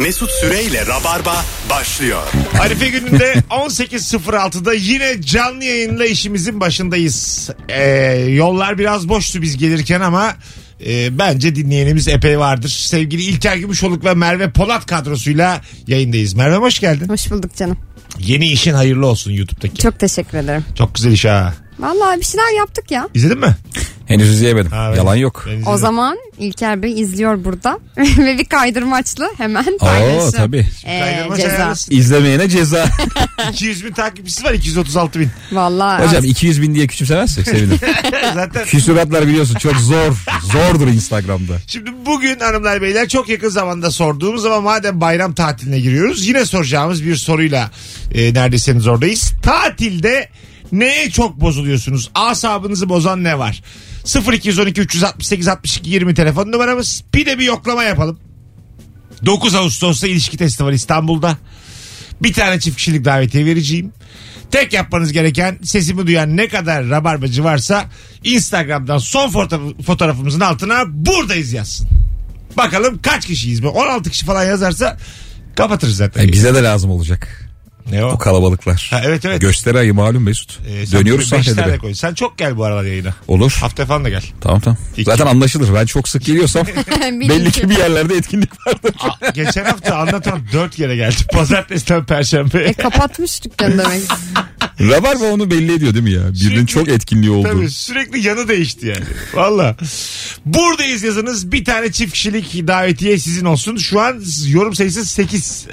Mesut Süreyle Rabarba başlıyor. Arife gününde 18.06'da yine canlı yayınla işimizin başındayız. Ee, yollar biraz boştu biz gelirken ama e, bence dinleyenimiz epey vardır. Sevgili İlker Gümüşoluk ve Merve Polat kadrosuyla yayındayız. Merve hoş geldin. Hoş bulduk canım. Yeni işin hayırlı olsun YouTube'daki. Çok teşekkür ederim. Çok güzel iş ha. Vallahi bir şeyler yaptık ya. İzledin mi? Henüz izleyemedim. Ha, Yalan yok. ben izledim. O zaman İlker Bey izliyor burada ve bir kaydırmaçlı hemen paylaşım. Oo tabii. Ee, Kaydırmaç ceza. ayarlasın. İzlemeyene ceza. 200 bin takipçisi var 236 bin. Vallahi Hocam 200 bin diye küçümsemezsek sevinirim. Zaten Küsuratlar biliyorsun çok zor. Zordur Instagram'da. Şimdi bugün hanımlar beyler çok yakın zamanda sorduğumuz ama madem bayram tatiline giriyoruz yine soracağımız bir soruyla e, neredesiniz oradayız. Tatilde neye çok bozuluyorsunuz? Asabınızı bozan ne var? 0212 368 62 20 telefon numaramız. Bir de bir yoklama yapalım. 9 Ağustos'ta ilişki testi var İstanbul'da. Bir tane çift kişilik davetiye vereceğim. Tek yapmanız gereken sesimi duyan ne kadar rabarbacı varsa Instagram'dan son foto- fotoğrafımızın altına buradayız yazsın. Bakalım kaç kişiyiz? 16 kişi falan yazarsa kapatırız zaten. E, bize de lazım olacak. Ne o? O kalabalıklar. Ha, evet evet. Gösteri ayı malum Mesut. Ee, sen Dönüyoruz sahnelere. koy. Sen çok gel bu aralar yayına. Olur. Hafta falan da gel. Tamam tamam. İki. Zaten anlaşılır. Ben çok sık geliyorsam belli ki. ki bir yerlerde etkinlik vardır. Aa, geçen hafta anlatan dört kere geldi. Pazartesiden perşembe. E, kapatmış dükkanı demek. Rabarba onu belli ediyor değil mi ya? Birinin Sürekli- çok etkinliği oldu. Tabii sürekli yanı değişti yani. Valla. Buradayız yazınız. Bir tane çift kişilik davetiye sizin olsun. Şu an yorum sayısı 8.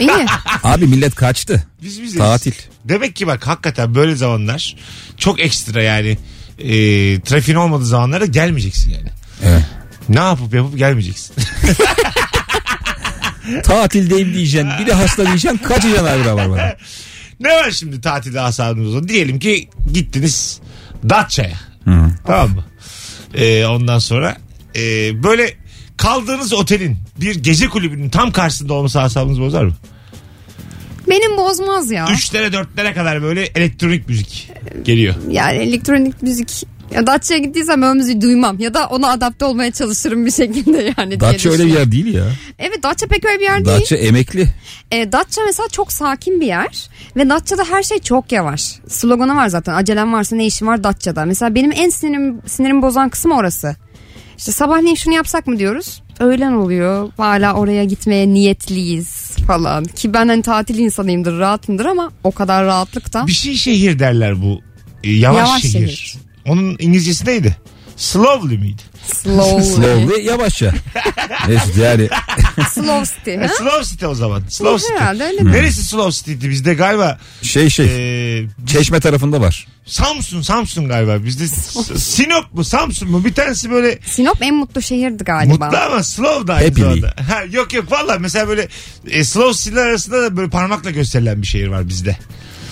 İyi. Abi millet kaçtı. Biz biziz. Tatil. Demek ki bak hakikaten böyle zamanlar çok ekstra yani e, trafiğin olmadığı zamanlarda gelmeyeceksin yani. Evet. Ne yapıp yapıp gelmeyeceksin. Tatildeyim diyeceksin. Bir de hasta diyeceksin. Kaçacaksın abi Rabarba'da. ne var şimdi tatilde asabınızda? Diyelim ki gittiniz Datça'ya. Tamam mı? E, ondan sonra e, böyle kaldığınız otelin bir gece kulübünün tam karşısında olması asabınızı bozar mı? Benim bozmaz ya. Üçlere dörtlere kadar böyle elektronik müzik geliyor. Yani elektronik müzik. Ya Datça'ya gittiysem o müziği duymam. Ya da ona adapte olmaya çalışırım bir şekilde yani. Datça öyle bir yer değil ya. Evet Datça pek öyle bir yer değil. Datça emekli. E, Datça mesela çok sakin bir yer ve Datça'da her şey çok yavaş. Sloganı var zaten acelem varsa ne işin var Datça'da. Mesela benim en sinirim, sinirimi bozan kısmı orası. İşte sabahleyin şunu yapsak mı diyoruz. Öğlen oluyor hala oraya gitmeye niyetliyiz falan. Ki ben hani tatil insanıyımdır rahatımdır ama o kadar rahatlık da. Bir şey şehir derler bu. E, yavaş, Yavaş şehir. şehir. Onun İngilizcesi neydi? Slowly miydi? Slow. Slowly yavaşça. Mesut yani Slow city. Ha? slow City o zaman. Slow City. Herhalde öyle. Neresi Slow City'di bizde galiba? şey şey E, Çeşme tarafında var. Samsun, Samsun galiba. Bizde S- Sinop mu, Samsun mu? Bir tanesi böyle Sinop en mutlu şehirdi galiba. mutlu ama slow da aynı Happy zamanda. Ha, yok yok valla mesela böyle e, slow city'ler arasında da böyle parmakla gösterilen bir şehir var bizde.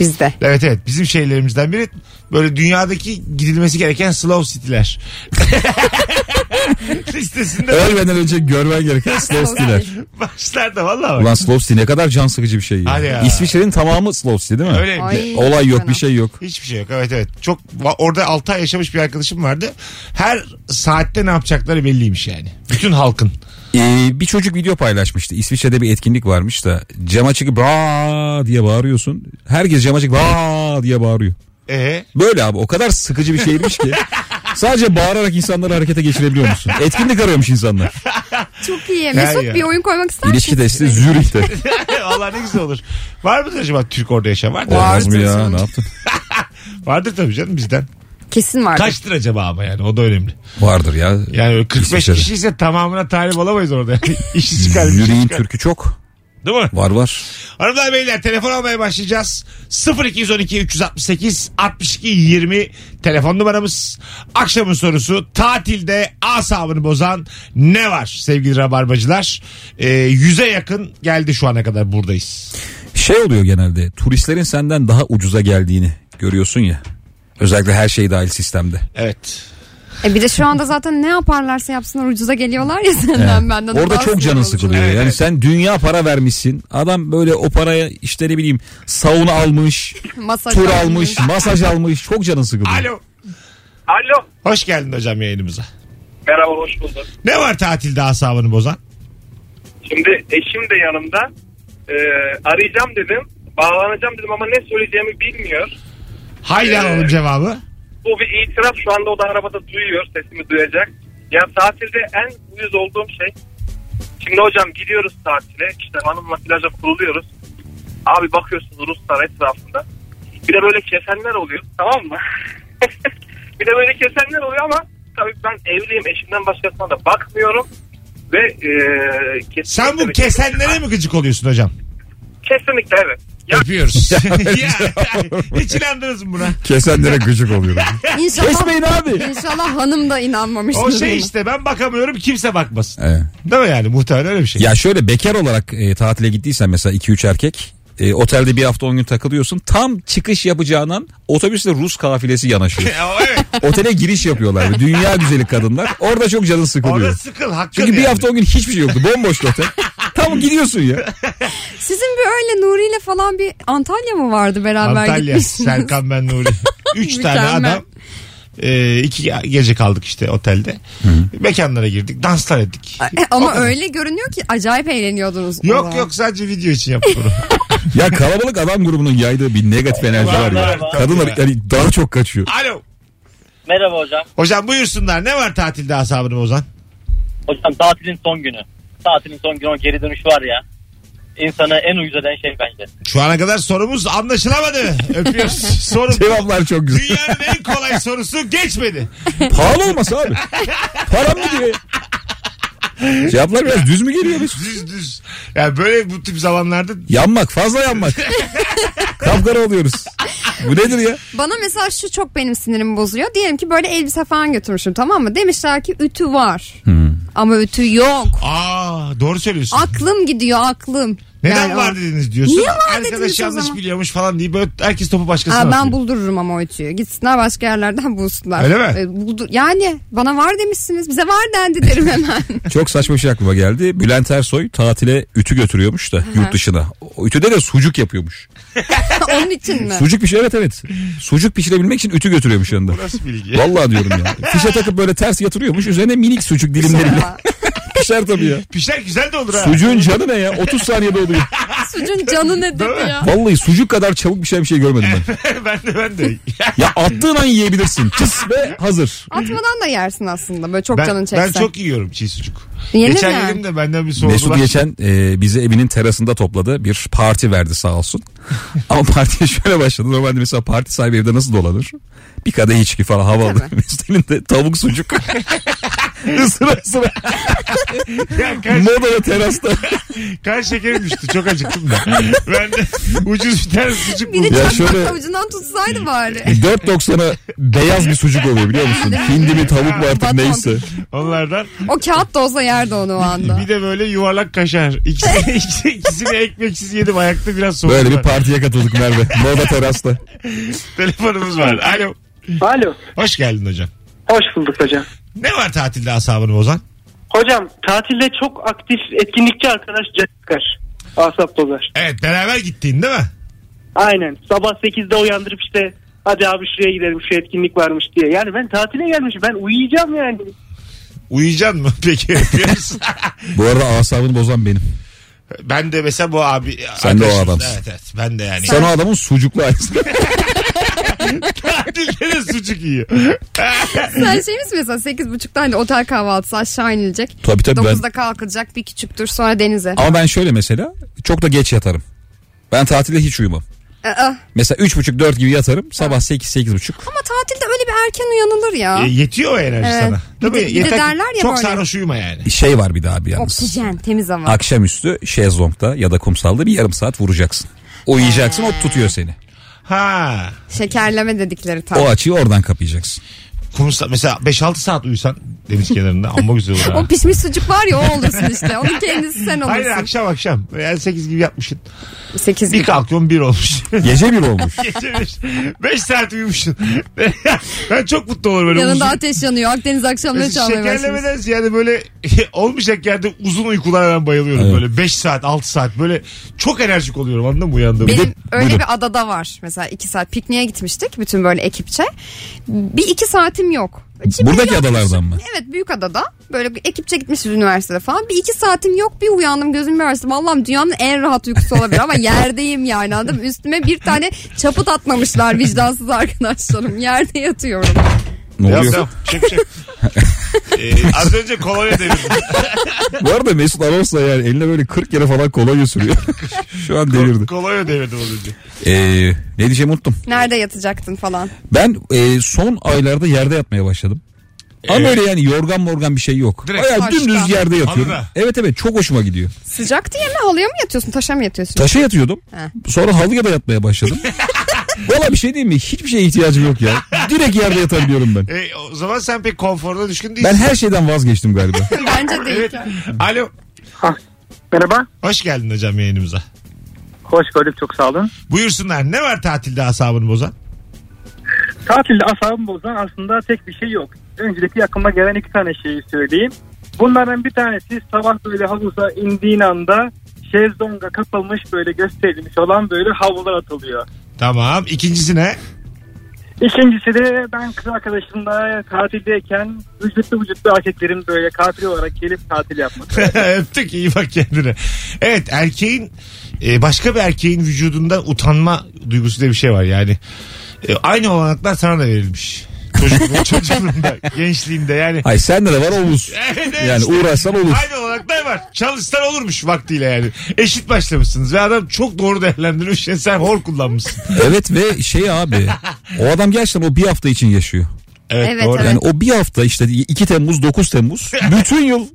Bizde. Evet evet bizim şehirlerimizden biri böyle dünyadaki gidilmesi gereken slow city'ler. Listesinde Ölmeden önce görmen gereken slow city'ler. başlarda valla bak. Ulan slow city ne kadar can sıkıcı bir şey ya. Hadi ya. İsviçre'nin tamamı slow city değil mi? Öyle Ay. Olay yok Fena. bir şey yok. Hiçbir şey yok. Evet evet. Çok orada 6 ay yaşamış bir arkadaşım vardı. Her saatte ne yapacakları belliymiş yani. Bütün halkın. Ee, bir çocuk video paylaşmıştı. İsviçre'de bir etkinlik varmış da cama çıkıp bra diye bağırıyorsun. Herkes cama çıkıp bra diye bağırıyor. Ee, Böyle abi o kadar sıkıcı bir şehirmiş ki. Sadece bağırarak insanları harekete geçirebiliyor musun? Etkinlik arıyormuş insanlar. Çok iyi. Mesut ya. bir oyun koymak ister İlişki misin? testi Zürih'te. Allah ne güzel olur. Var mıdır acaba Türk orada yaşayan? Vardır. Olmaz mı ya ne yaptın? Vardır tabii canım bizden. Kesin vardır. Kaçtır acaba ama yani o da önemli. Vardır ya. Yani öyle 45 İsviçre'de. kişi ise tamamına talip olamayız orada. İşi çıkar. bir şey Yüreğin çıkar. türkü çok. Değil mi? Var var. Hanımlar beyler telefon almaya başlayacağız. 0212 368 62 20 telefon numaramız. Akşamın sorusu tatilde asabını bozan ne var sevgili rabarbacılar? Ee, yüze yakın geldi şu ana kadar buradayız. Şey oluyor genelde turistlerin senden daha ucuza geldiğini görüyorsun ya. Özellikle her şey dahil sistemde. Evet. E bir de şu anda zaten ne yaparlarsa yapsınlar ucuza geliyorlar ya senden benden. Orada çok canın sıkılıyor. Evet, yani evet. sen dünya para vermişsin. Adam böyle o paraya işte ne bileyim sauna almış, Masaj tur almış. almış, masaj almış. Çok canın sıkılıyor. Alo. Alo. Hoş geldin hocam yayınımıza. Merhaba hoş bulduk. Ne var tatilde asabını bozan? Şimdi eşim de yanımda. Ee, arayacağım dedim. Bağlanacağım dedim ama ne söyleyeceğimi bilmiyor. Haydi Ee, alalım cevabı. Bu bir itiraf. Şu anda o da arabada duyuyor. Sesimi duyacak. Ya tatilde en uyuz olduğum şey. Şimdi hocam gidiyoruz tatile. İşte hanımla plaja kuruluyoruz. Abi bakıyorsun Ruslar etrafında. Bir de böyle kesenler oluyor. Tamam mı? bir de böyle kesenler oluyor ama tabii ben evliyim. Eşimden başkasına da bakmıyorum. Ve e, kesinlikle Sen bu kesenlere mi gıcık oluyorsun hocam? Kesinlikle evet. Öpüyoruz. ya, hiç inandınız mı buna? Kesenlere gıcık oluyorum. İnşallah, Kesmeyin abi. İnşallah hanım da inanmamıştır. O şey işte ben bakamıyorum kimse bakmasın. Evet. Değil mi yani muhtemelen öyle bir şey. Ya şöyle bekar olarak e, tatile gittiysen mesela 2-3 erkek e, otelde bir hafta 10 gün takılıyorsun. Tam çıkış yapacağından otobüste Rus kafilesi yanaşıyor. Evet. Otele giriş yapıyorlar. Dünya güzeli kadınlar. Orada çok canın sıkılıyor. Orada sıkıl hakkın Çünkü bir yani. hafta 10 gün hiçbir şey yoktu. Bomboş otel. Tam gidiyorsun ya. Sizin bir öyle Nuri ile falan bir Antalya mı vardı beraber Antalya, gitmişsiniz? Serkan ben Nuri. Üç tane Mükemmel. adam. E, iki gece kaldık işte otelde. Mekanlara girdik. Danslar ettik. E, Ama öyle görünüyor ki acayip eğleniyordunuz. Yok yok sadece video için yaptık bunu. Ya kalabalık adam grubunun yaydığı bir negatif enerji var ya. Merhaba. Kadınlar yani daha çok kaçıyor. Alo. Merhaba hocam. Hocam buyursunlar. Ne var tatilde asabını bozan? Hocam tatilin son günü. Tatilin son günü o geri dönüş var ya. İnsanı en uyuz eden şey bence. Şu ana kadar sorumuz anlaşılamadı. Öpüyoruz. Soru Cevaplar çok güzel. Dünyanın en kolay sorusu geçmedi. Pahalı olmasa abi. Param gidiyor. Cevaplar biraz düz mü geliyor biz? Düz düz. Yani böyle bu tip zamanlarda Yanmak fazla yanmak. Kapkara oluyoruz. Bu nedir ya? Bana mesela şu çok benim sinirimi bozuyor. Diyelim ki böyle elbise falan götürmüşüm tamam mı? Demişler ki ütü var. Hmm. Ama ütü yok. aa doğru söylüyorsun. Aklım gidiyor aklım. Neden Yani var o- dediniz diyorsun. Niye var Arkadaş dediniz o yanlış zaman? biliyormuş falan diye böyle herkes topu başkasına Aa, ben atıyor. buldururum ama o ütüyü. Gitsinler başka yerlerden bulsunlar. Öyle mi? E, buldur- yani bana var demişsiniz. Bize var dendi derim hemen. Çok saçma bir şey aklıma geldi. Bülent Ersoy tatile ütü götürüyormuş da yurt dışına. O ütüde de sucuk yapıyormuş. Onun için mi? Sucuk pişir evet evet. Sucuk pişirebilmek için ütü götürüyormuş yanında. Nasıl bilgi? Vallahi diyorum ya. Fişe takıp böyle ters yatırıyormuş. Üzerine minik sucuk dilimleriyle. Pişer tabii ya. Pişer güzel de olur ha. Sucuğun canı ne ya? 30 saniyede oluyor. Sucuğun canı ne dedi ya? Vallahi sucuk kadar çabuk bir şey bir şey görmedim ben. ben de ben de. Ya attığın an yiyebilirsin. Çıs ve hazır. Atmadan da yersin aslında böyle çok ben, canın çekse. ben çok yiyorum çiğ sucuk. Yenir Geçen mi? yedim de benden bir sordular. Mesut geçen e, bizi evinin terasında topladı. Bir parti verdi sağ olsun. Ama partiye şöyle başladı. Normalde mesela parti sahibi evde nasıl dolanır? Bir kadeh içki falan havalı. Tabii. Mesut elinde tavuk sucuk. Isıra ısıra. Ya kaç, Modaya terasta. kaç şekerim düştü çok acıktım da. ben de ucuz bir tane sucuk Bir de buldum. Ya şöyle- avucundan tutsaydı bari. 4.90'a beyaz bir sucuk oluyor biliyor musun? Hindi mi tavuk mu artık Baton. neyse. Onlardan O kağıt da olsa yerdi onu o anda. bir de böyle yuvarlak kaşar. İkisini, ikisini, ikisini ekmeksiz yedim ayakta biraz soğuk. Böyle bir partiye katıldık Merve. Moda terasta. Telefonumuz var. Alo. Alo. Hoş geldin hocam. Hoş bulduk hocam. Ne var tatilde asabını bozan? Hocam tatilde çok aktif etkinlikçi arkadaş Cakkar. Asap bozar. Evet beraber gittin değil mi? Aynen. Sabah 8'de uyandırıp işte hadi abi şuraya gidelim şu etkinlik varmış diye. Yani ben tatile gelmişim. Ben uyuyacağım yani. Uyuyacaksın mı peki? Bu arada asabını bozan benim. ben de mesela bu abi. Sen de o adamsın. Evet evet ben de yani. Sen o adamın sucuklu aynısı. Tatilde de sucuk yiyor. Sen şey misin mesela 8.30'da hani otel kahvaltısı aşağı inilecek. Tabii tabii ben 9'da kalkılacak bir küçüktür sonra denize. Ama ben şöyle mesela çok da geç yatarım. Ben tatilde hiç uyumam. Aa, Mesela 3.30-4 gibi yatarım. Sabah 8-8.30. ama tatilde öyle bir erken uyanılır ya. E, yetiyor o enerji Evet. sana. Değil Bir de- bir de derler ya Çok böyle. sarhoş uyuma yani. Şey var bir daha bir yalnız. Oksijen temiz hava. Akşamüstü şezlongda ya da kumsalda bir yarım saat vuracaksın. Uyuyacaksın o tutuyor seni. Ha. Şekerleme dedikleri tam. O açıyı oradan kapayacaksın. Kumsa mesela 5-6 saat uyusan deniz kenarında amma güzel olur ha. O pişmiş sucuk var ya o olursun işte. Onun kendisi sen Hayır olursun. akşam akşam. Yani 8 gibi yapmışsın. 8 Bir kalkıyorsun 1 olmuş. Gece bir olmuş. Gece 5 saat uyumuşsun. ben çok mutlu olurum böyle Yanında uzun. ateş yanıyor. Akdeniz akşamları çalmaya başlamış. Şekerlemeden ziyade böyle olmayacak yerde uzun uykulara ben bayılıyorum. Evet. Böyle 5 saat 6 saat böyle çok enerjik oluyorum anladın mı uyandığımda. Benim öyle buyurun. bir adada var. Mesela iki saat pikniğe gitmiştik. Bütün böyle ekipçe. Bir iki saatim yok. Buradaki adalardan mı? Evet büyük adada böyle ekipçe gitmişiz üniversitede falan. Bir iki saatim yok bir uyandım gözümü bir açtım. Allah'ım dünyanın en rahat uykusu olabilir ama yerdeyim yani mı? Üstüme bir tane çaput atmamışlar vicdansız arkadaşlarım. Yerde yatıyorum. Ne Yok oluyor? yok. Şık. Ee, az önce kolonya devirdim. Bu arada Mesut Anons'la yani eline böyle 40 kere falan kolonya sürüyor. Şu an devirdi. kolonya devirdim az önce. Ee, ne diyeceğimi unuttum. Nerede yatacaktın falan. Ben e, son aylarda yerde yatmaya başladım. Ama Evet. öyle yani yorgan morgan bir şey yok. Direkt Bayağı taşta. dümdüz yerde yatıyorum. Halıda. Evet evet çok hoşuma gidiyor. Sıcak diye mi halıya mı yatıyorsun taşa mı yatıyorsun? Taşa yatıyordum. He. Sonra halıya da yatmaya başladım. Valla bir şey diyeyim mi? Hiçbir şeye ihtiyacım yok ya. Direkt yerde yatabiliyorum ben. E, o zaman sen pek konforuna düşkün değilsin. Ben her şeyden vazgeçtim galiba. Bence değil. Evet. Alo. Merhaba. Hoş geldin hocam yayınımıza. Hoş gördük çok sağ olun. Buyursunlar. Ne var tatilde asabını bozan? Tatilde asabımı bozan aslında tek bir şey yok. Öncelikle aklıma gelen iki tane şeyi söyleyeyim. Bunlardan bir tanesi sabah böyle havuza indiğin anda şezlonga kapılmış böyle gösterilmiş olan böyle havlular atılıyor. Tamam. İkincisi ne? İkincisi de ben kız arkadaşımla tatildeyken vücutlu vücutlu erkeklerin böyle katil olarak gelip tatil yapması. Öptük iyi bak kendine. Evet erkeğin e, başka bir erkeğin vücudundan utanma duygusu diye bir şey var yani. E, aynı olanaklar sana da verilmiş. Çocukluğunda, çocukluğunda, gençliğinde yani. Ay sende de var omuz. Evet, evet Yani işte. uğraşsan olur. Aynı olanaklar var. Çalışsan olurmuş vaktiyle yani. Eşit başlamışsınız ve adam çok doğru değerlendirmiş. Yani sen hor kullanmışsın. Evet ve şey abi o adam gerçekten o bir hafta için yaşıyor. Evet, Evet, doğru. evet. Yani o bir hafta işte 2 Temmuz 9 Temmuz bütün yıl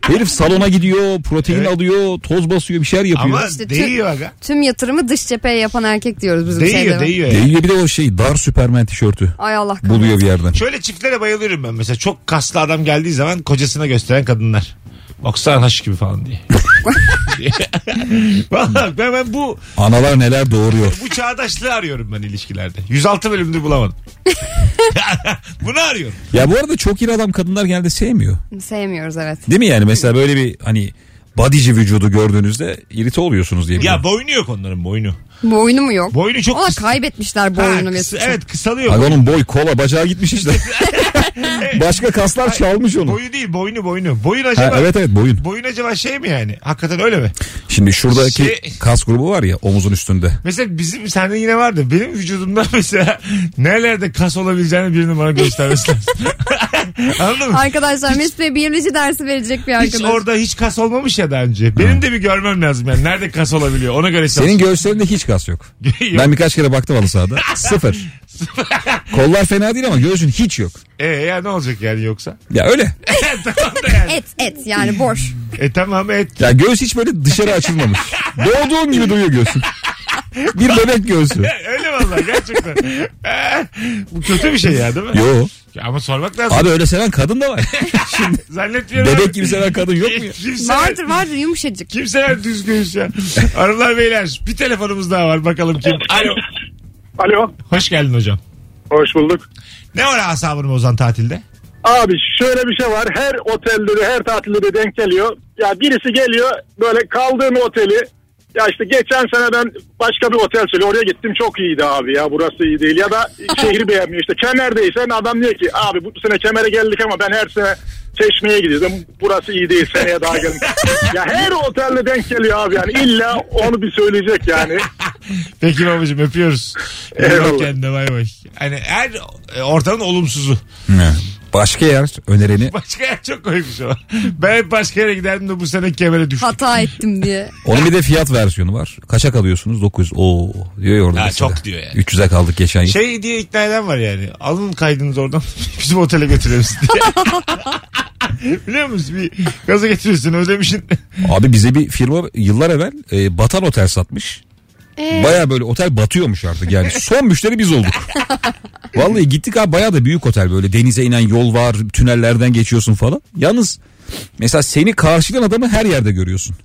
herif salona gidiyor protein Evet. alıyor toz basıyor bir şeyler yapıyor. Ama İşte değiyor aga. Tüm yatırımı dış cepheye yapan erkek diyoruz bizim Değiyor şeyde. değiyor. yani. Değiyor bir de o şey dar süpermen tişörtü Ay Allah kahretsin. buluyor bir yerden. Şöyle çiftlere bayılıyorum ben mesela. Çok kaslı adam geldiği zaman kocasına gösteren kadınlar. Baksana haş gibi falan diye. Vallahi ben, ben bu Analar neler doğuruyor. bu çağdaşlığı arıyorum ben ilişkilerde. 106 bölümdür bulamadım. Bunu arıyorum. Ya bu arada çok iri adam kadınlar genelde sevmiyor. Sevmiyoruz evet. Değil mi yani mesela böyle bir hani bodyci vücudu gördüğünüzde irite oluyorsunuz diye. Ya biliyorum. boynu yok onların boynu. Boynu mu yok? Boynu çok Ona kısa. kaybetmişler Ha, boynunu kısa- Mesut'cum. evet kısalıyor. Abi boynu. onun boy kola bacağı gitmiş işte. Başka kaslar çalmış onu. Boyu değil boynu boynu. Boyun acaba. Ha, evet evet boyun. Boyun acaba şey mi yani? Hakikaten öyle mi? Şimdi şuradaki Şey- kas grubu var ya omuzun üstünde. Mesela bizim sende yine vardı. Benim vücudumda mesela nerelerde kas olabileceğini birinin bana göstermesi lazım. Anladın mı? Arkadaşlar Mesut Bey biyoloji dersi verecek bir Hiç arkadaş. orada hiç kas olmamış ya daha önce. Benim de bir görmem lazım yani. Nerede kas olabiliyor ona göre Senin göğüslerinde hiç kas yok. Yok. Ben birkaç kere baktım halı sahada. Sıfır. Kollar fena değil ama göğsün hiç yok. E ya ne olacak yani yoksa? Ya öyle. tamam da yani. Et et yani boş. E tamam et. Ya göğüs hiç böyle dışarı açılmamış. Doğduğun gibi duruyor göğsün. Bir bebek göğsü. Öyle vallahi gerçekten. Bu kötü bir şey ya değil mi? Yo. Ya Ama sormak lazım. Abi öyle seven kadın da var. Şimdi Zannetmiyorum. bebek gibi seven kadın yok mu ya? Kim sever, Vardır vardır yumuşacık. kim sever düz göğüs ya? Hanımlar beyler bir telefonumuz daha var bakalım kim. Alo. Alo. Hoş geldin hocam. Hoş bulduk. Ne var asabını bozan tatilde? Abi şöyle bir şey var. Her otelde de her tatilde de denk geliyor. Ya birisi geliyor böyle kaldığın oteli ya işte geçen sene ben başka bir otel söylüyor. Oraya gittim çok iyiydi abi ya burası iyi değil. Ya da şehri beğenmiyor. İşte kemerdeysen adam diyor ki abi bu sene kemere geldik ama ben her sene çeşmeye gidiyordum. Burası iyi değil seneye daha gelin. ya her otelde denk geliyor abi yani illa onu bir söyleyecek yani. Peki babacığım öpüyoruz. Eyvallah. kendine bay bay. Hani her e, ortamın olumsuzu. Başka yer önereni Başka yer çok koymuş ama. Ben hep başka yere giderdim de bu sene kemere düştüm. Hata ettim diye. Onun bir de fiyat versiyonu var. Kaça kalıyorsunuz? 900. Oo diyor ya orada. Ha, mesela. çok diyor yani. 300'e kaldık geçen yıl. Şey diye ikna eden var yani. Alın kaydınızı oradan bizim otele götüreriz diye. Biliyor musun? Bir gaza getiriyorsun ödemişsin. Abi bize bir firma yıllar evvel e, batan otel satmış. Ee, Baya böyle otel batıyormuş artık yani. Son müşteri biz olduk. Vallahi gittik abi baya da büyük otel böyle denize inen yol var tünellerden geçiyorsun falan. Yalnız mesela seni karşılayan adamı her yerde görüyorsun.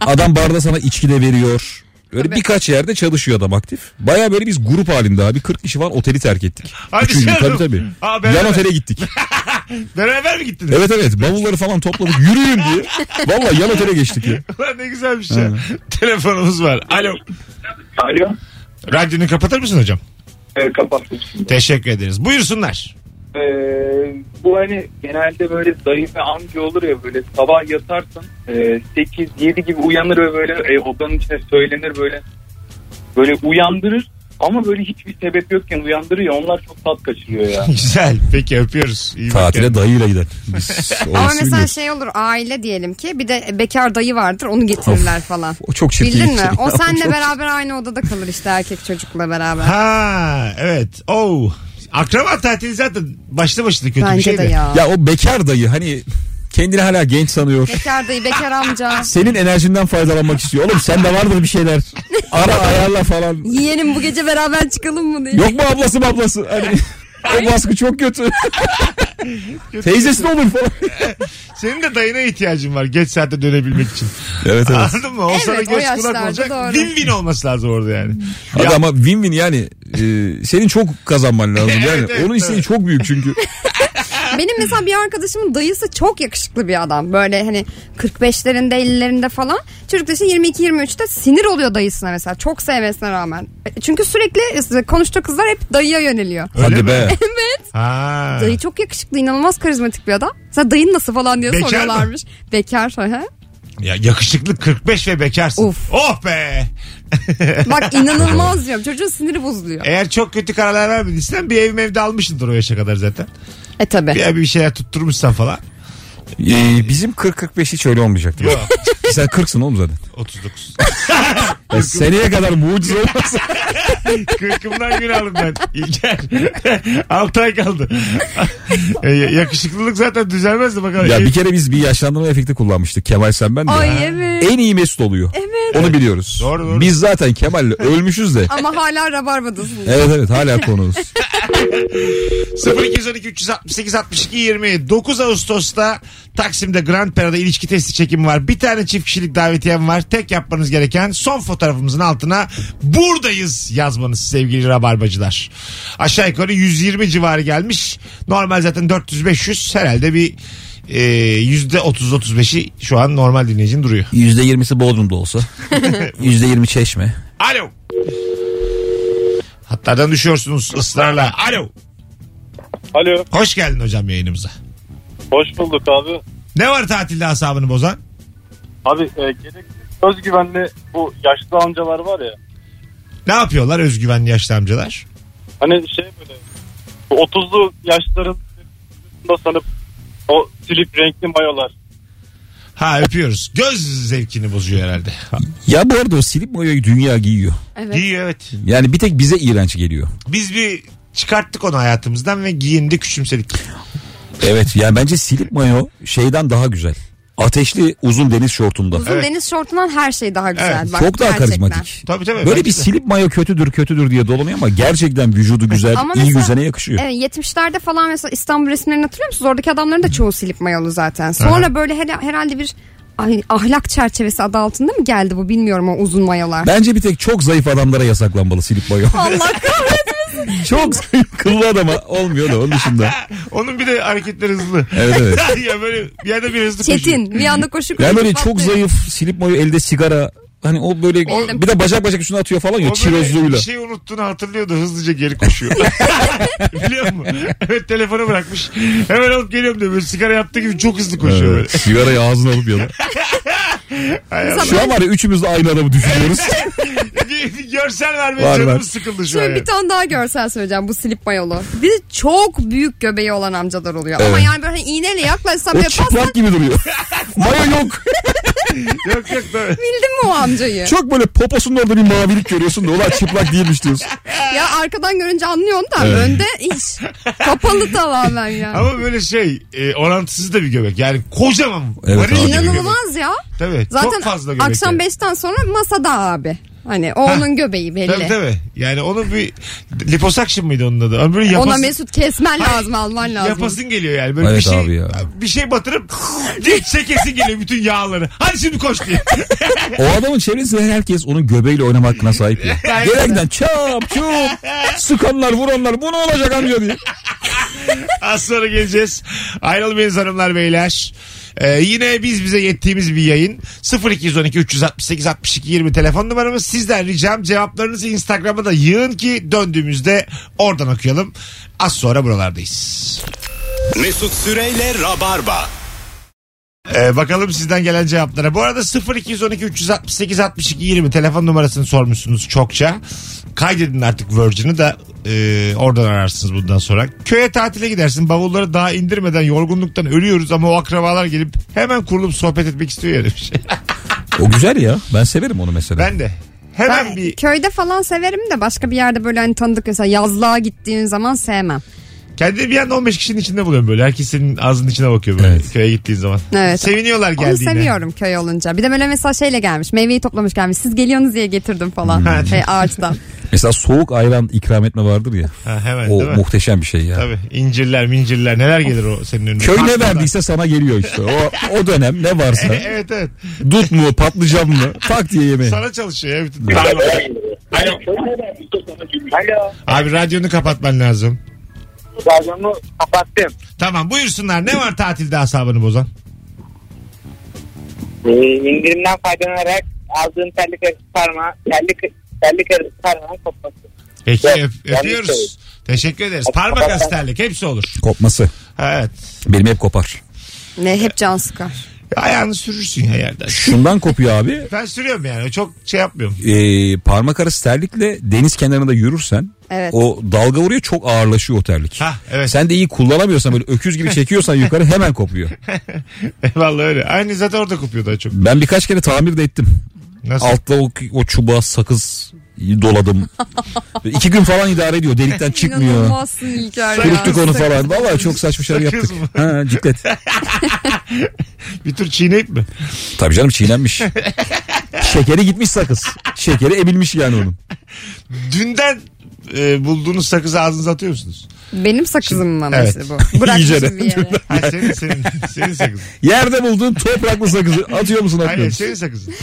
Adam barda sana içki de veriyor. Öyle birkaç yerde çalışıyor adam aktif. Baya böyle biz grup halinde abi 40 kişi falan oteli terk ettik. Hadi Üçüncü, canım. tabii tabii. Aa, beraber. Yan otele gittik. Beraber mi gittiniz? Evet evet bavulları falan topladık yürüyün diye. Vallahi yan otele geçtik ya. Ulan ne güzel bir şey. Telefonumuz var. Alo. Alo. Radyonu kapatır mısın hocam? Evet kapattım. Teşekkür ederiz. Buyursunlar. Ee, bu hani genelde böyle dayı ve amca olur ya böyle sabah yatarsın e, 8-7 gibi uyanır ve böyle e, odanın içine söylenir böyle böyle uyandırır ama böyle hiçbir sebep yokken uyandırıyor onlar çok tat kaçırıyor ya. Güzel. Peki öpüyoruz. İyi Tatile kendine. dayıyla gider. Ama mesela biliyoruz. şey olur aile diyelim ki bir de bekar dayı vardır onu getirirler falan. O çok çirkin. Bildin mi? şey. O seninle çok- beraber aynı odada kalır işte erkek çocukla beraber. Ha evet. Oh. Akraba tatili zaten başlı başına kötü bir Bence şey de de. ya. Ya o bekar dayı hani kendini hala genç sanıyor. Bekar dayı, bekar amca. Senin enerjinden faydalanmak istiyor. Oğlum sende vardır bir şeyler. Ara ayarla falan. Yeğenim bu gece beraber çıkalım mı diye. Yok mu ablası mı ablası? Hani o baskı çok kötü. Teyzesi de olur falan. Senin de dayına ihtiyacın var geç saatte dönebilmek için. Evet evet. Anladın mı? O Evet, sana o göz kulak yaşlarda olacak. doğru. Win-win olması lazım orada yani. Hadi ama win-win yani e, senin çok kazanman lazım. Yani Evet, evet, onun isteği evet. çok büyük çünkü. Benim mesela bir arkadaşımın dayısı çok yakışıklı bir adam. Böyle hani 45'lerinde 50'lerinde falan. Çocuk da işte 22-23'te sinir oluyor dayısına mesela. Çok sevmesine rağmen. Çünkü sürekli konuştuğu kızlar hep dayıya yöneliyor. Öyle Hadi be. Ha. Dayı çok yakışıklı, inanılmaz karizmatik bir adam. Sen dayın nasıl falan diye Bekar mı? soruyorlarmış. Bekar. hı hı. Ya yakışıklı 45 ve bekarsın. Uf. Oh be. Bak inanılmaz diyorum. Çocuğun siniri bozuluyor. Eğer çok kötü kararlar vermediysen bir ev evde almışsındır o yaşa kadar zaten. E tabi. Bir, bir şeyler tutturmuşsan falan. Ee, bizim 40-45 hiç öyle olmayacaktı. Yok. Sen 40'sın oğlum zaten. 39. Ya seneye kadar mucize olmaz. Kırkımdan gün aldım ben. İlker. 6 ay kaldı. E, yakışıklılık zaten düzelmezdi bakalım. ya bir kere biz bir yaşlandırma efekti kullanmıştık. Kemal sen ben de. Ay evet. En iyi Mesut oluyor. Evet. Onu biliyoruz. Doğru, doğru. Biz zaten Kemal'le ölmüşüz de. Ama hala rabarbadasın. Evet evet hala konumuz. 0212 368 62 20 9 Ağustos'ta Taksim'de Grand Pera'da ilişki testi çekimi var. Bir tane çift kişilik davetiyem var. Tek yapmanız gereken son fotoğrafımızın altına buradayız yazmanız sevgili rabarbacılar. Aşağı yukarı 120 civarı gelmiş. Normal zaten 400-500 herhalde bir e, %30-35'i şu an normal dinleyicinin duruyor. %20'si Bodrum'da olsa. %20 Çeşme. Alo. Hatlardan düşüyorsunuz ısrarla. Alo. Alo. Hoş geldin hocam yayınımıza. Hoş bulduk abi. Ne var tatilde asabını bozan? Abi e, gereksiz özgüvenli bu yaşlı amcalar var ya. Ne yapıyorlar özgüvenli yaşlı amcalar? Hani şey böyle bu 30'lu yaşların da sanıp o silip renkli mayolar. Ha öpüyoruz. Göz zevkini bozuyor herhalde. Ya bu arada o silip mayoyu dünya giyiyor. Evet. İyi evet. Yani bir tek bize iğrenç geliyor. Biz bir çıkarttık onu hayatımızdan ve giyindi küçümsedik. Evet yani bence silip mayo şeyden daha güzel. Ateşli uzun deniz şortunda. Uzun Evet. deniz şortundan her şey daha güzel. Evet, Bak, Çok daha gerçekten. karizmatik. Tabii tabii. Böyle bence bir de. silip mayo kötüdür kötüdür diye dolanıyor ama gerçekten vücudu güzel, Ama iyi mesela- yüzene yakışıyor. Evet 70'lerde falan mesela İstanbul resimlerini hatırlıyor musunuz? Oradaki adamların da çoğu silip mayolu zaten. Sonra böyle her- herhalde bir ay, ahlak çerçevesi adı altında mı geldi bu bilmiyorum o uzun mayolar. Bence bir tek çok zayıf adamlara yasaklanmalı silip mayo. Allah kahretsin. Çok zayıf kıllı adama olmuyor da onun dışında. Onun bir de hareketleri hızlı. Evet evet. ya böyle bir yerde bir hızlı koşuyor. Çetin bir anda koşu koşu. Yani böyle çok patlıyor. zayıf silip mayo elde sigara. Hani o böyle Elde- bir de bacak bacak üstüne atıyor falan ya O böyle çirozluğuyla. bir şey unuttuğunu hatırlıyor da hızlıca geri koşuyor. Biliyor musun? Evet telefonu bırakmış. Hemen alıp geliyorum diyor. Böyle sigara yaptığı gibi çok hızlı koşuyor Evet, sigarayı ağzına alıp böyle. Allah. Şu an var ya üçümüz de aynı adamı düşünüyoruz. Görsel vermeye Var, canımız var. sıkıldı şu an. Şimdi yani. bir tane daha görsel söyleyeceğim bu slip mayolu. Bir de çok büyük göbeği olan amcalar oluyor. Ama Evet. yani böyle hani iğneyle yaklaşsam O yaparsan çıplak gibi duruyor. Mayo yok. Yok yok. da- bildin mi o amcayı? Çok böyle poposunun orada bir mavilik görüyorsun da ulan çıplak değilmiş diyorsun. Ya arkadan görünce anlıyorsun da Evet. önde iş. Kapalı tamamen ya. Ama böyle şey e, orantısız da bir göbek. Yani kocaman. Evet. İnanılmaz ya. Tabii. Zaten çok fazla göbek. akşam yani. 5'ten sonra masada abi. Hani o Ha. onun göbeği belli. Tabii tabii. Yani onun bir liposuction mıydı onun adı? Ama böyle yapasın, Ona Mesut kesmen Hayır, lazım alman lazım. Yapasın geliyor yani. Böyle Evet bir şey, abi ya. bir şey batırıp diye çekesin geliyor bütün yağları. Hadi şimdi koş diye. O adamın çevresinde herkes onun göbeğiyle oynama hakkına sahip ya. Gerekten çap çup sıkanlar vuranlar bu ne olacak amca diye. Az sonra geleceğiz. Ayrılmayınız hanımlar beyler. Ee, yine biz bize yettiğimiz bir yayın. 0212 368 62 20 telefon numaramız. Sizden ricam cevaplarınızı Instagram'a da yığın ki döndüğümüzde oradan okuyalım. Az sonra buralardayız. Mesut Süreyle Rabarba. Ee, bakalım sizden gelen cevaplara. Bu arada 0212 368 62 20 telefon numarasını sormuşsunuz çokça. Kaydedin artık Virgin'ı da e, oradan ararsınız bundan sonra. Köye tatile gidersin bavulları daha indirmeden yorgunluktan ölüyoruz ama o akrabalar gelip hemen kurulup sohbet etmek istiyor ya demiş. O güzel ya. Ben severim onu mesela. ben de. Hemen Ben bir köyde falan severim de başka bir yerde böyle hani tanıdık mesela yazlığa gittiğin zaman sevmem. Kendimi bir anda 15 kişinin içinde buluyorum böyle. Herkes senin ağzının içine bakıyor böyle Evet. köye gittiğin zaman. Evet. Seviniyorlar Onu geldiğine. seviyorum köy olunca. Bir de böyle mesela şeyle gelmiş. Meyveyi toplamış gelmiş. Siz geliyorsunuz diye getirdim falan. Hmm. Şey ağaçtan. Mesela soğuk ayran ikram etme vardır ya. Ha, hemen O değil mi? muhteşem bir şey ya. Tabii incirler mincirler neler gelir o senin önüne. Köy ne Pastalar. verdiyse sana geliyor işte. O, o dönem ne varsa. evet evet. Dut mu patlıcan mı tak diye yemeği. Sana çalışıyor. Alo. Alo. Abi radyonu kapatman lazım. Radyomu kapattım. Tamam buyursunlar. Ne var tatilde asabını bozan? Ee, indirimden faydalanarak aldığım terlik arası parmağı, terlik, terlik arası parmağın kopması. Peki Evet, öp- öpüyoruz. Teşekkür ederiz. Parmak arası terlik hepsi olur. Kopması. Evet. Benim hep kopar. Ne hep can sıkar. Ayağını sürürsün ya yerden. Şundan kopuyor abi. Ben sürüyorum yani. Çok şey yapmıyorum. Ee, parmak arası terlikle deniz kenarında yürürsen Evet. o dalga vuruyor çok ağırlaşıyor o terlik. Ha evet. Sen de iyi kullanamıyorsan böyle öküz gibi çekiyorsan yukarı hemen kopuyor. Vallahi öyle. Aynı zaten orada kopuyor daha çok. Ben birkaç kere tamir de ettim. Nasıl? Altta o, o çubuğa sakız doladım. İki gün falan idare ediyor. Delikten çıkmıyor. İnanılmazsın İlker. Kuruttuk onu falan. Valla çok saçma şeyler Sakız yaptık. mı? Ha, ciklet. Bir tur çiğneyip mi? Tabii canım çiğnenmiş. Şekeri gitmiş sakız. Şekeri emilmiş yani onun. Dünden e, bulduğunuz sakızı ağzınıza atıyor musunuz? Benim sakızım mı Evet. bu? Bırakmışım İyice bir yere. Ha, senin, senin, senin sakızın. Yerde bulduğun topraklı sakızı atıyor musun atmıyor Hayır musun? senin sakızın.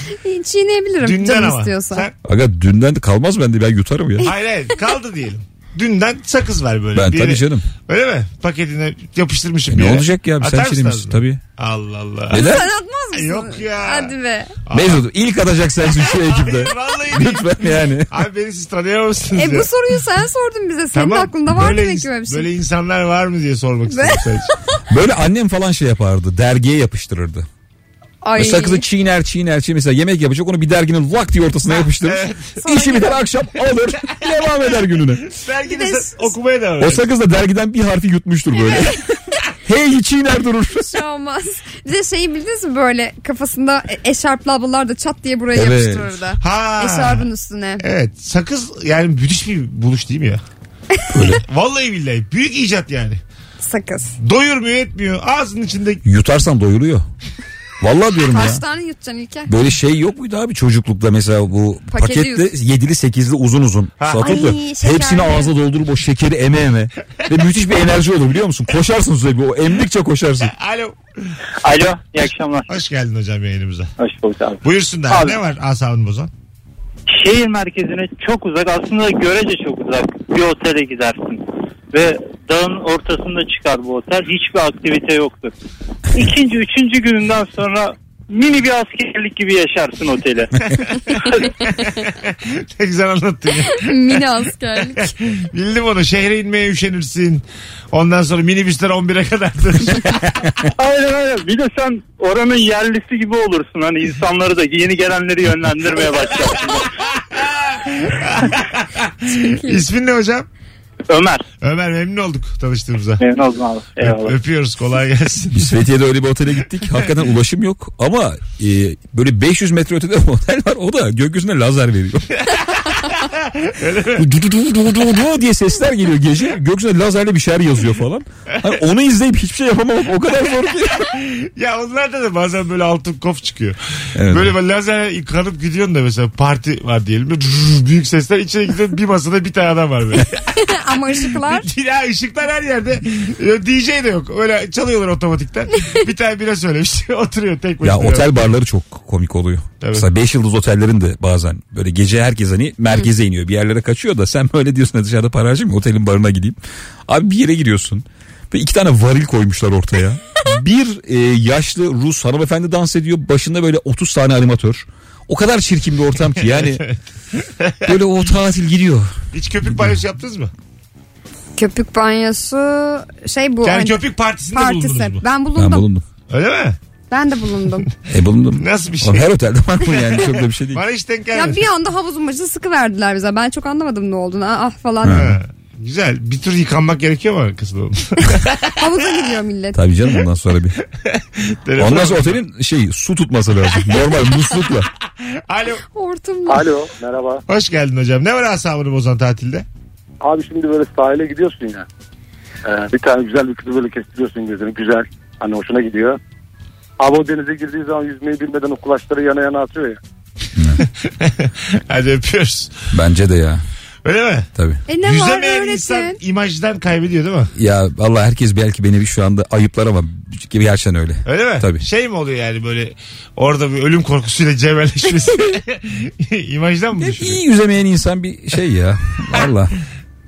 Çiğneyebilirim Dünden canım ama. istiyorsa. Sen, Aga dünden de kalmaz bende ben yutarım ya. hayır hayır kaldı diyelim. Dünden sakız var böyle. Ben tabii canım. Öyle mi? Paketine yapıştırmışım. E, bir ne yere. olacak ya? Sen Atar mısın çiğnemişsin ağzına? tabii. Allah Allah. Neden? Sen atmaz mısın? Yok ya. Hadi be. Mesut ilk atacak sensin şu ekipte. Vallahi değil. Lütfen yani. Abi beni siz tanıyamamışsınız E ya. bu soruyu sen sordun bize. Senin de aklında var böyle demek ins- ki böyle bir şey. Böyle insanlar var mı diye sormak istedim sadece. Böyle annem falan şey yapardı. Dergiye yapıştırırdı. Ay. Sakızı çiğner çiğner çiğner. Mesela yemek yapacak onu bir derginin lak diye ortasına yapıştırır. Sonra İşi biter akşam alır. devam eder gününe. Belki de Bir de- sen okumaya devam O et. sakız da dergiden bir harfi yutmuştur böyle. hey çiğner durur. şey olmaz. Bir de şeyi bildiniz mi böyle kafasında e- eşarplı ablalar da çat diye buraya Evet. yapıştırırdı. Ha. Eşarbın üstüne. Evet sakız yani müthiş bir buluş değil mi ya? Öyle. Vallahi billahi büyük icat yani. Sakız. Doyurmuyor etmiyor ağzının içinde Yutarsan doyuruyor. Vallahi diyorum ya. Kaç tane yutacaksın İlker? Böyle şey yok muydu abi çocuklukta mesela bu Paketi pakette yut. yedili sekizli uzun uzun satıldı. Hepsini ağza doldurup o şekeri eme eme. Ve müthiş bir enerji olur biliyor musun? Koşarsın sürekli o emdikçe koşarsın. Alo. Alo iyi akşamlar. Hoş geldin hocam yayınımıza. Hoş bulduk abi. Buyursunlar. Abi. Ne var asabını bozan? Şehir merkezine çok uzak aslında görece çok uzak bir otele gidersin. Ve dağın ortasında çıkar bu otel. Hiçbir aktivite yoktur. İkinci, üçüncü gününden sonra mini bir askerlik gibi yaşarsın oteli. ne güzel anlattın ya. Mini askerlik. Bildim onu. Şehre inmeye üşenirsin. Ondan sonra minibüsler 11'e kadardır. aynen aynen. Bir de sen oranın yerlisi gibi olursun. Hani insanları da yeni gelenleri yönlendirmeye başlarsın. İsmin ne hocam? Ömer. Ömer memnun olduk tanıştığımıza. Memnun oldum abi. Eyvallah. öpüyoruz kolay gelsin. Biz Fethiye'de öyle bir otele gittik. Hakikaten ulaşım yok ama e, böyle 500 metre ötede bir otel var. O da gökyüzüne lazer veriyor. du, du, du, du, du, du diye sesler geliyor gece. Gökyüzüne lazerle bir şeyler yazıyor falan. Hani onu izleyip hiçbir şey yapamamak o kadar zor ki. ya onlarda da bazen böyle altın kof çıkıyor. Evet. Böyle böyle lazer kanıp gidiyorsun da mesela parti var diyelim. Büyük sesler içine gidiyorsun bir masada bir tane adam var böyle. Ama ışıklar. ya ışıklar her yerde. Ya DJ de yok. Öyle çalıyorlar otomatikten. bir tane bira söylemiş. Oturuyor tek Ya başına. otel barları çok komik oluyor. Tabii. Mesela 5 yıldız otellerin de bazen böyle gece herkes hani merkeze iniyor. Bir yerlere kaçıyor da sen böyle diyorsun "Ha dışarıda para harcayayım otelin barına gideyim. Abi bir yere giriyorsun. Ve iki tane varil koymuşlar ortaya. Bir e, yaşlı Rus hanımefendi dans ediyor. Başında böyle 30 tane animatör. O kadar çirkin bir ortam ki yani. böyle o tatil gidiyor. Hiç köpük banyosu yaptınız mı? Köpük banyosu şey bu. Yani hani köpük partisinde bulundunuz partisi. mu? Ben bulundum. Ben Ben, bulundum. Öyle mi? de bulundum. E bulundum. Nasıl bir Oğlum şey? her otelde var mı yani çok da bir şey değil. Bana hiç denk ya gelmedi. bir anda havuzun başına sıkı verdiler bize. Ben çok anlamadım ne olduğunu. Ah ah falan. Ha, Güzel. Bir tur yıkanmak gerekiyor mu kızım? Havuza gidiyor millet. Tabii canım ondan sonra bir. Ondan sonra otelin şey su tutması lazım. Normal muslukla. Alo. Hortumla. Alo merhaba. Hoş geldin hocam. Ne var asabını bozan tatilde? Abi şimdi böyle sahile gidiyorsun ya. Ee, bir tane güzel bir kızı böyle kestiriyorsun gözünü. Güzel. Hani hoşuna gidiyor. Abi o denize girdiği zaman yüzmeyi bilmeden o kulaçları yana yana atıyor ya. Hadi öpüyoruz. Bence de ya. Öyle mi? Tabii. E ne var Yüzemeyen insan öğretin. imajdan kaybediyor değil mi? Ya Allah herkes belki beni şu anda ayıplar ama gerçekten öyle. Öyle mi? Tabii. Şey mi oluyor yani böyle orada bir ölüm korkusuyla cebelleşmesi imajdan mı Hep düşünüyor? iyi yüzemeyen insan bir şey ya. Valla.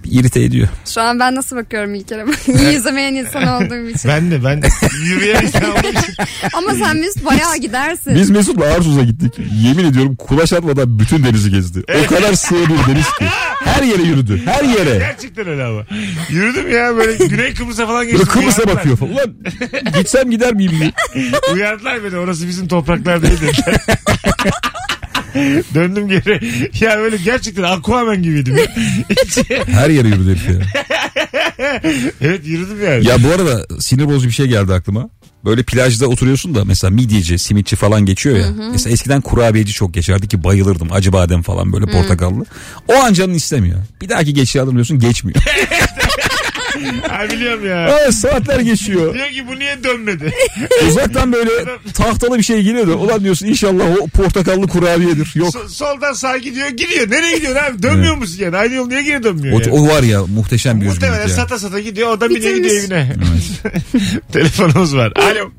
İrite ediyor. Şu an ben nasıl bakıyorum İlker'e? İyi yüzemeyen insan olduğum için. Ben de ben yürüyen insan olduğum için. Ama sen Mesut bayağı gidersin. Biz Mesut'la Arsuz'a gittik. Yemin ediyorum kulaç atmadan bütün denizi gezdi. O kadar sığ bir deniz ki. Her yere yürüdü. Her yere. Gerçekten öyle ama. Yürüdüm ya böyle Güney Kıbrıs'a falan geçtim. Böyle Kıbrıs'a Uyardılar. bakıyor falan. Ulan gitsem gider miyim diye. Uyardılar beni orası bizim topraklar değil dediler. Döndüm geri. Ya böyle gerçekten Aquaman gibiydim. ya. Her yere yürüdü herif ya. evet yürüdüm yani. Ya bu arada sinir bozucu bir şey geldi aklıma. Böyle plajda oturuyorsun da mesela midyeci, simitçi falan geçiyor ya. Mesela eskiden kurabiyeci çok geçerdi ki bayılırdım. Acı badem falan böyle portakallı. O an canın istemiyor. Bir dahaki geçiye alınmıyorsun geçmiyor. Ha, biliyorum ya. Aa, saatler geçiyor. Diyor ki bu niye dönmedi? Uzaktan böyle tahtalı bir şey geliyor da ulan diyorsun inşallah o portakallı kurabiyedir. Yok. So- soldan sağa gidiyor gidiyor. Nereye gidiyor abi? Dönmüyor musun yani? Aynı yol niye geri dönmüyor O, yani? o var ya muhteşem bir Muhtemelen üzgünlük ya. sata sata gidiyor. O da biniyor Bitirmiş. gidiyor evine. Telefonumuz var. Alo.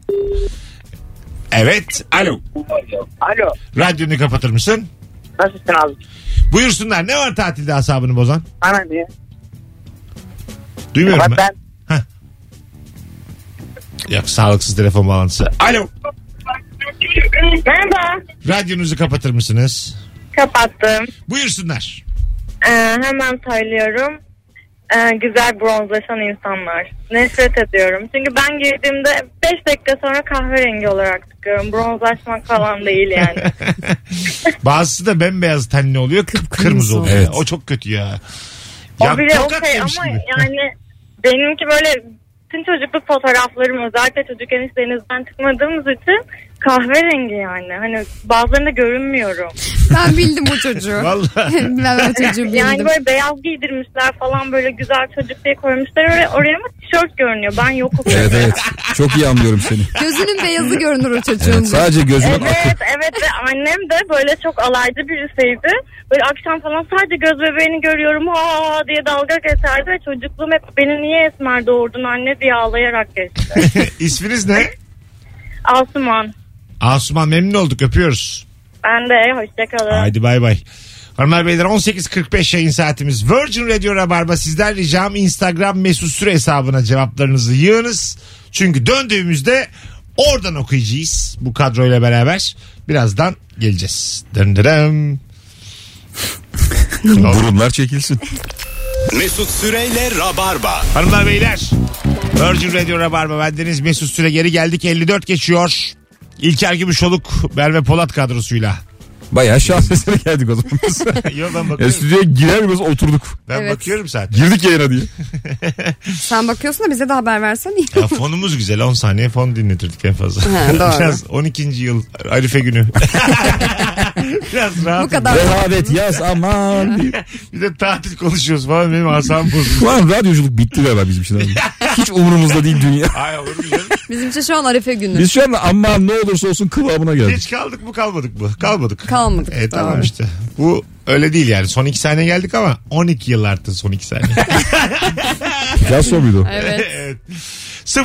Evet. Alo. Alo. Radyonu kapatır mısın? Nasılsın abi? Buyursunlar. Ne var tatilde asabını bozan? Bana diye. Duymuyorum Ama ben. ben Yok sağlıksız telefon bağlantısı. Alo. Merhaba. Radyonuzu kapatır mısınız? Kapattım. Buyursunlar. Ee, hemen söylüyorum. Ee, güzel bronzlaşan insanlar. Nefret ediyorum. Çünkü ben girdiğimde 5 dakika sonra kahverengi olarak çıkıyorum. Bronzlaşmak falan değil yani. Bazısı da bembeyaz tenli oluyor. Kıpkırmızı oluyor. Evet. O çok kötü ya. o bile okey ama gibi. yani benimki böyle bütün çocukluk fotoğraflarım özellikle çocukken hiç denizden çıkmadığımız için kahverengi yani. Hani bazılarında görünmüyorum. Ben bildim o çocuğu. Vallahi. ben o çocuğu bildim. Yani böyle beyaz giydirmişler falan böyle güzel çocuk diye koymuşlar oraya, oraya ama tişört görünüyor. Ben yokum. Evet evet. Çok iyi anlıyorum seni. Gözünün beyazı görünür o çocuğun. Evet, sadece gözünün akı. Evet evet ve annem de böyle çok alaycı birisiydi. Böyle akşam falan sadece göz bebeğini görüyorum ha diye dalga geçerdi ve çocukluğum hep beni niye esmer doğurdun anne diye ağlayarak geçti. İsminiz ne? Asuman. Asuman memnun olduk öpüyoruz. Ben de hoşçakalın. Haydi bay bay. Hanımlar beyler 18.45 yayın saatimiz. Virgin Radio Rabarba sizden ricam Instagram mesut süre hesabına cevaplarınızı yığınız. Çünkü döndüğümüzde oradan okuyacağız bu kadroyla beraber. Birazdan geleceğiz. Döndürüm. Burunlar çekilsin. Mesut Süreyle Rabarba. Hanımlar beyler Virgin Radio Rabarba bendeniz Mesut Süre geri geldik 54 geçiyor. İlker Gümüşoluk Merve Polat kadrosuyla. Bayağı şans eseri geldik o zaman. Yo ben ya bakıyorum. stüdyoya girer girmez oturduk. Ben Evet. bakıyorum zaten. Girdik yayına diye. Sen bakıyorsun da bize de haber versen iyi. Ya fonumuz güzel 10 saniye fon dinletirdik en fazla. Ha, doğru. Biraz 12. yıl Arife günü. Biraz rahat. Bu kadar. Rehavet yaz aman. Bir de tatil konuşuyoruz falan benim asam bozuldu. Şu an radyoculuk bitti galiba bizim için abi. Hiç umurumuzda değil dünya. Ay olur mu canım? Bizim için şu an Arife günü. Biz şu an aman ne olursa olsun kıvamına geldik. Hiç kaldık mı kalmadık mı? Kalmadık. Kalmadık. E tamam Doğru. işte. Bu öyle değil yani. Son 2 saniye geldik ama 12 yıl arttı son 2 saniye. Sor muydu? Evet. evet.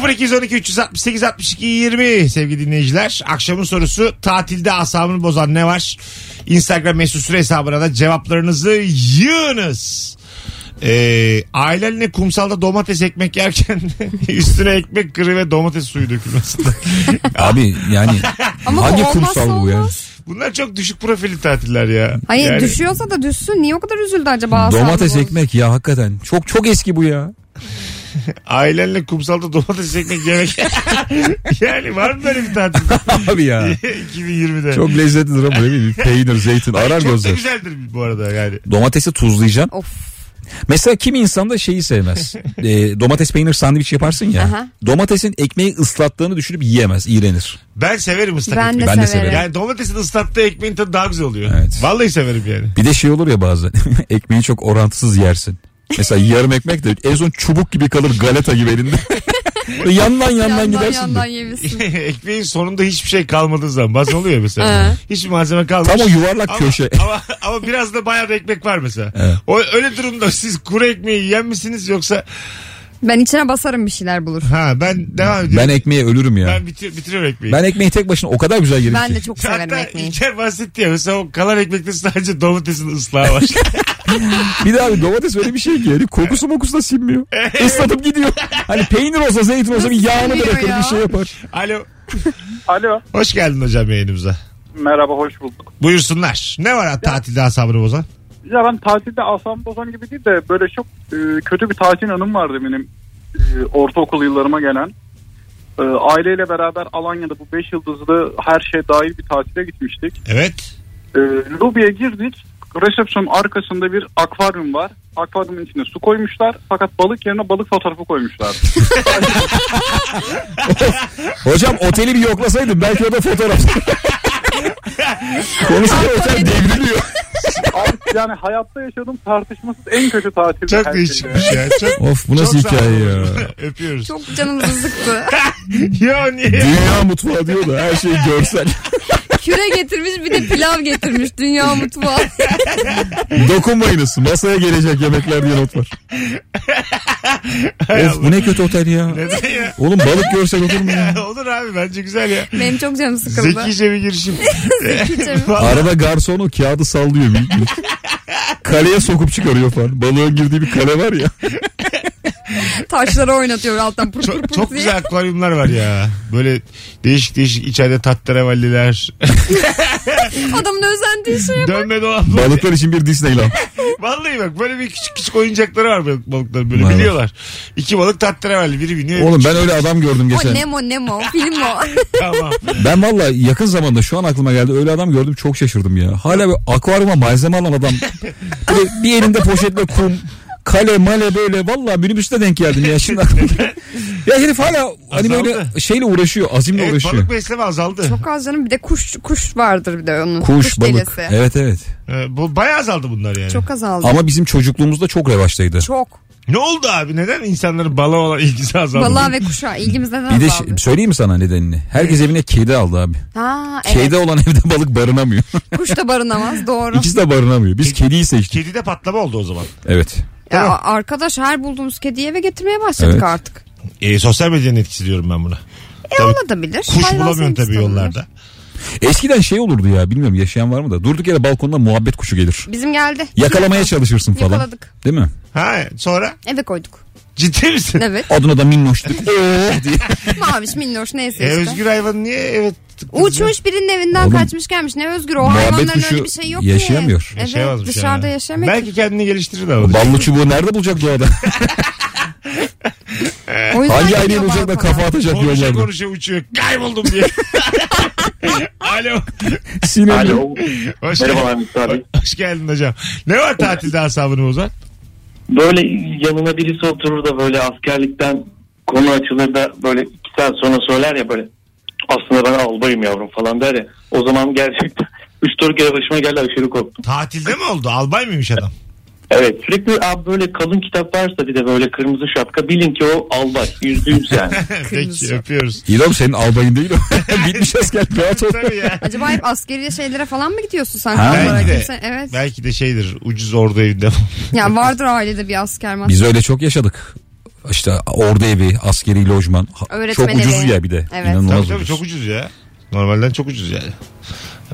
0212 368 62 20 sevgili dinleyiciler. Akşamın sorusu tatilde asabını bozan ne var? Instagram mesut süre hesabına da cevaplarınızı yığınız. Ee, ailenle kumsalda domates ekmek yerken üstüne ekmek kırı ve domates suyu dökülmesin. Abi yani Ama hangi olmazsa kumsal bu ya? olmaz. Bunlar çok düşük profilli tatiller ya. Hayır Yani düşüyorsa da düşsün. Niye o kadar üzüldü acaba? asabı Domates ekmek ya hakikaten. Çok çok eski bu ya. Ailenle kumsalda domates ekmek yemek. yani var mı böyle bir tatil? Abi ya. 2020'de. Çok lezzetlidir ama ne bileyim. Peynir, zeytin Ay, arar çok da gözler. güzeldir bu arada yani. Domatesi tuzlayacaksın. Of. Mesela kimi insan da şeyi sevmez. E, domates peynir sandviç yaparsın ya. Aha. Domatesin ekmeği ıslattığını düşünüp yiyemez, iğrenir. Ben severim ıslak Ben ekmek. de, Ben de severim. severim. Yani domatesin ıslattığı ekmeğin tadı daha güzel oluyor. Evet. Vallahi severim yani. Bir de şey olur ya bazen. ekmeği çok orantısız yersin. Mesela yarım ekmek de en son çubuk gibi kalır galeta gibi elinde. Böyle yandan yandan, Yandan gidersin. yandan de. yemişsin. Ekmeğin sonunda hiçbir şey kalmadığı zaman. Bazen oluyor mesela. Ee. Hiçbir malzeme kalmamış. Tam o yuvarlak ama, köşe. Ama, ama biraz da bayağı da ekmek var mesela. O, öyle durumda siz kuru ekmeği yiyen misiniz yoksa Ben içine basarım bir şeyler bulur. ha ben devam ediyorum. Ben ekmeğe ölürüm ya. Ben bitir, bitiriyorum ekmeği. Ben ekmeği tek başına o kadar güzel yerim Ben ki. de çok severim Hatta ekmeği. İlker bahsetti ya mesela o kalan ekmekte sadece domatesin ıslahı var. Bir de abi domates öyle bir şey ki yani kokusu mokusu da sinmiyor. Islatıp gidiyor. Hani peynir olsa zeytin olsa bir yağını bırakır ya? bir şey yapar. Alo. Alo. Hoş geldin hocam yayınımıza. Merhaba hoş bulduk. Buyursunlar. Ne var ha tatilde asabını bozan? Ya ben tatilde asam bozan gibi değil de böyle çok e, kötü bir tatil anım vardı benim e, ortaokul yıllarıma gelen. E, aileyle beraber Alanya'da bu 5 yıldızlı her şey dahil bir tatile gitmiştik. Evet. E, lobiye girdik. Resepsiyonun arkasında bir akvaryum var. Akvaryumun içine su koymuşlar. Fakat balık yerine balık fotoğrafı koymuşlar. Hocam oteli bir yoklasaydın belki o da fotoğraf. Konuşuyor otel devriliyor. Abi yani hayatta yaşadığım tartışmasız en kötü tatil. Çok değişikmiş şeyde. ya. Çok, Of bu nasıl çok hikaye ya. Öpüyoruz. Çok canımızı sıktı. ya niye? Dünya mutfağı diyor da her şey görsel. Küre getirmiş bir de pilav getirmiş dünya mutfağı. Dokunmayınız. Masaya gelecek yemekler diye not var. Of bu ne kötü otel ya. Neden ya? Oğlum balık görsel olur mu ya? Olur abi bence güzel ya. Benim çok canım sıkıldı. Zekice bir girişim. Zekice mi? Arada garson o kağıdı sallıyor. büyük büyük. Kaleye sokup çıkarıyor falan. Balığın girdiği bir kale var ya. Taşları oynatıyor alttan pır pır çok, pır çok diye. güzel akvaryumlar var ya. Böyle değişik değişik içeride tahterevalliler. Adamın özendiği şeye bak. Dönme dolaplar. Balıklar için bir Disneyland. Vallahi bak böyle bir küçük küçük oyuncakları var balık- balıkların böyle Var, biliyorlar. İki balık tahterevalli biri biniyor. Oğlum ben öyle adam gördüm O geçen. Nemo Nemo film o. Tamam. Ben valla yakın zamanda şu an aklıma geldi öyle adam gördüm çok şaşırdım ya. Hala bir akvaryuma malzeme alan adam. Böyle bir elinde poşetle kum. Kale male böyle valla minibüste denk geldim ya şimdi. Ya herif hala hani böyle Azaldı. şeyle uğraşıyor azimle Evet, uğraşıyor. balık besleme azaldı. Çok az canım bir de kuş kuş vardır bir de onun. Kuş, balık. delisi. Evet evet. Ee, bu bayağı azaldı bunlar yani. Çok azaldı. Ama bizim çocukluğumuzda çok revaçtaydı. Çok. Ne oldu abi? Neden insanların balığa olan ilgisi azaldı? Balığa ve kuşa ilgimiz neden Bir de azaldı? şey- söyleyeyim mi sana nedenini? Herkes evine kedi aldı abi. Ha evet. Kedi olan evde balık barınamıyor. Kuş da barınamaz doğru. İkisi de barınamıyor. Biz kediyi seçtik. Kedide patlama oldu o zaman. Evet. Ya, arkadaş her bulduğumuz kediyi eve getirmeye başladık Evet. artık. Ee, sosyal medyanın etkisi diyorum ben buna. E Tabii. olabilir. Kuş Hayvan bulamıyorsun sevgisi tabii de olabilir. yollarda. Eskiden şey olurdu ya bilmiyorum yaşayan var mı da durduk yere balkonda muhabbet kuşu gelir. Bizim geldi. Yakalamaya çalışırsın falan. Yakaladık. Değil mi? Ha sonra Eve koyduk. ciddi misin? Evet. Adına da minnoştuk. Oo diye. Maviş minnoş neyse E, işte. özgür hayvan niye evet Uçmuş birinin evinden Oğlum, kaçmış gelmiş. Ne özgür o muhabbet hayvanların kuşu öyle bir şey yok yaşayamıyor. ki. Evet Yaşayamazmış dışarıda yani. yaşayamıyor. Belki kendini geliştirir ama. Ballı çubuğu nerede bulacak doğada? O yüzden Hangi aynayı gidiyor bulacak da balkona. kafa atacak Konuşa yollarda? konuşa uçuyor. Kayboldum diye. Alo. Sinirli. Hoş Merhabalar geldin. Mesut abi. Hoş geldin hocam. Ne var tatilde asabını bozan? Böyle yanına birisi oturur da böyle askerlikten konu açılır da böyle iki saat sonra söyler ya böyle aslında ben albayım yavrum falan der ya. O zaman gerçekten 3-4 kere başıma geldi aşırı korktum. Tatilde mi oldu? Albay mıymış adam? Evet sürekli abi böyle kalın kitap varsa bir de böyle kırmızı şapka bilin ki o albay. Yüzde yüz yani. Peki öpüyoruz. Oğlum senin albayın değil o. Bitmiş asker. Tabii ya. Acaba hep askeri şeylere falan mı gidiyorsun sen? Ha, belki de. Sen- Evet. Belki de şeydir ucuz ordu evinde. Ya vardır ailede bir asker mi? Biz öyle çok yaşadık. İşte ordu evi, askeri lojman. Öğretmen çok ucuz evi. ya bir de. Evet. İnanılmaz tabii tabii ucuz. çok ucuz ya. Normalden çok ucuz yani.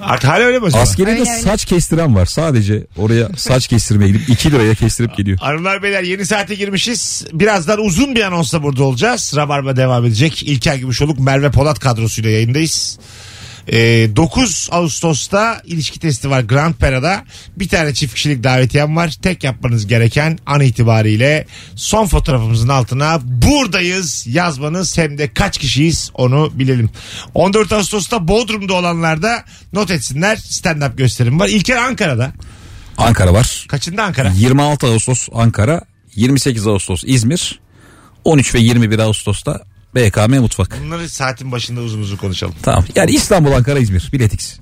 Artık hala öyle mi acaba? Askeride Öyle, öyle. saç kestiren var. Sadece oraya saç kestirmeye gidip 2 liraya kestirip geliyor. Hanımlar beyler yeni saate girmişiz. Birazdan uzun bir anonsla burada olacağız. Rabarba devam edecek. İlker Gümüşoluk, Merve Polat kadrosuyla yayındayız. Ee, 9 Ağustos'ta ilişki testi var Grand Pera'da. Bir tane çift kişilik davetiyem var. Tek yapmanız gereken an itibariyle son fotoğrafımızın altına buradayız yazmanız hem de kaç kişiyiz onu bilelim. 14 Ağustos'ta Bodrum'da olanlar da not etsinler. Stand-up gösterim var. İlker Ankara'da. Ankara var. Kaçında Ankara? 26 Ağustos Ankara, 28 Ağustos İzmir, 13 ve 21 Ağustos'ta BKM Mutfak. Bunları saatin başında uzun uzun konuşalım. Tamam. Yani İstanbul, Ankara, İzmir. Biletix.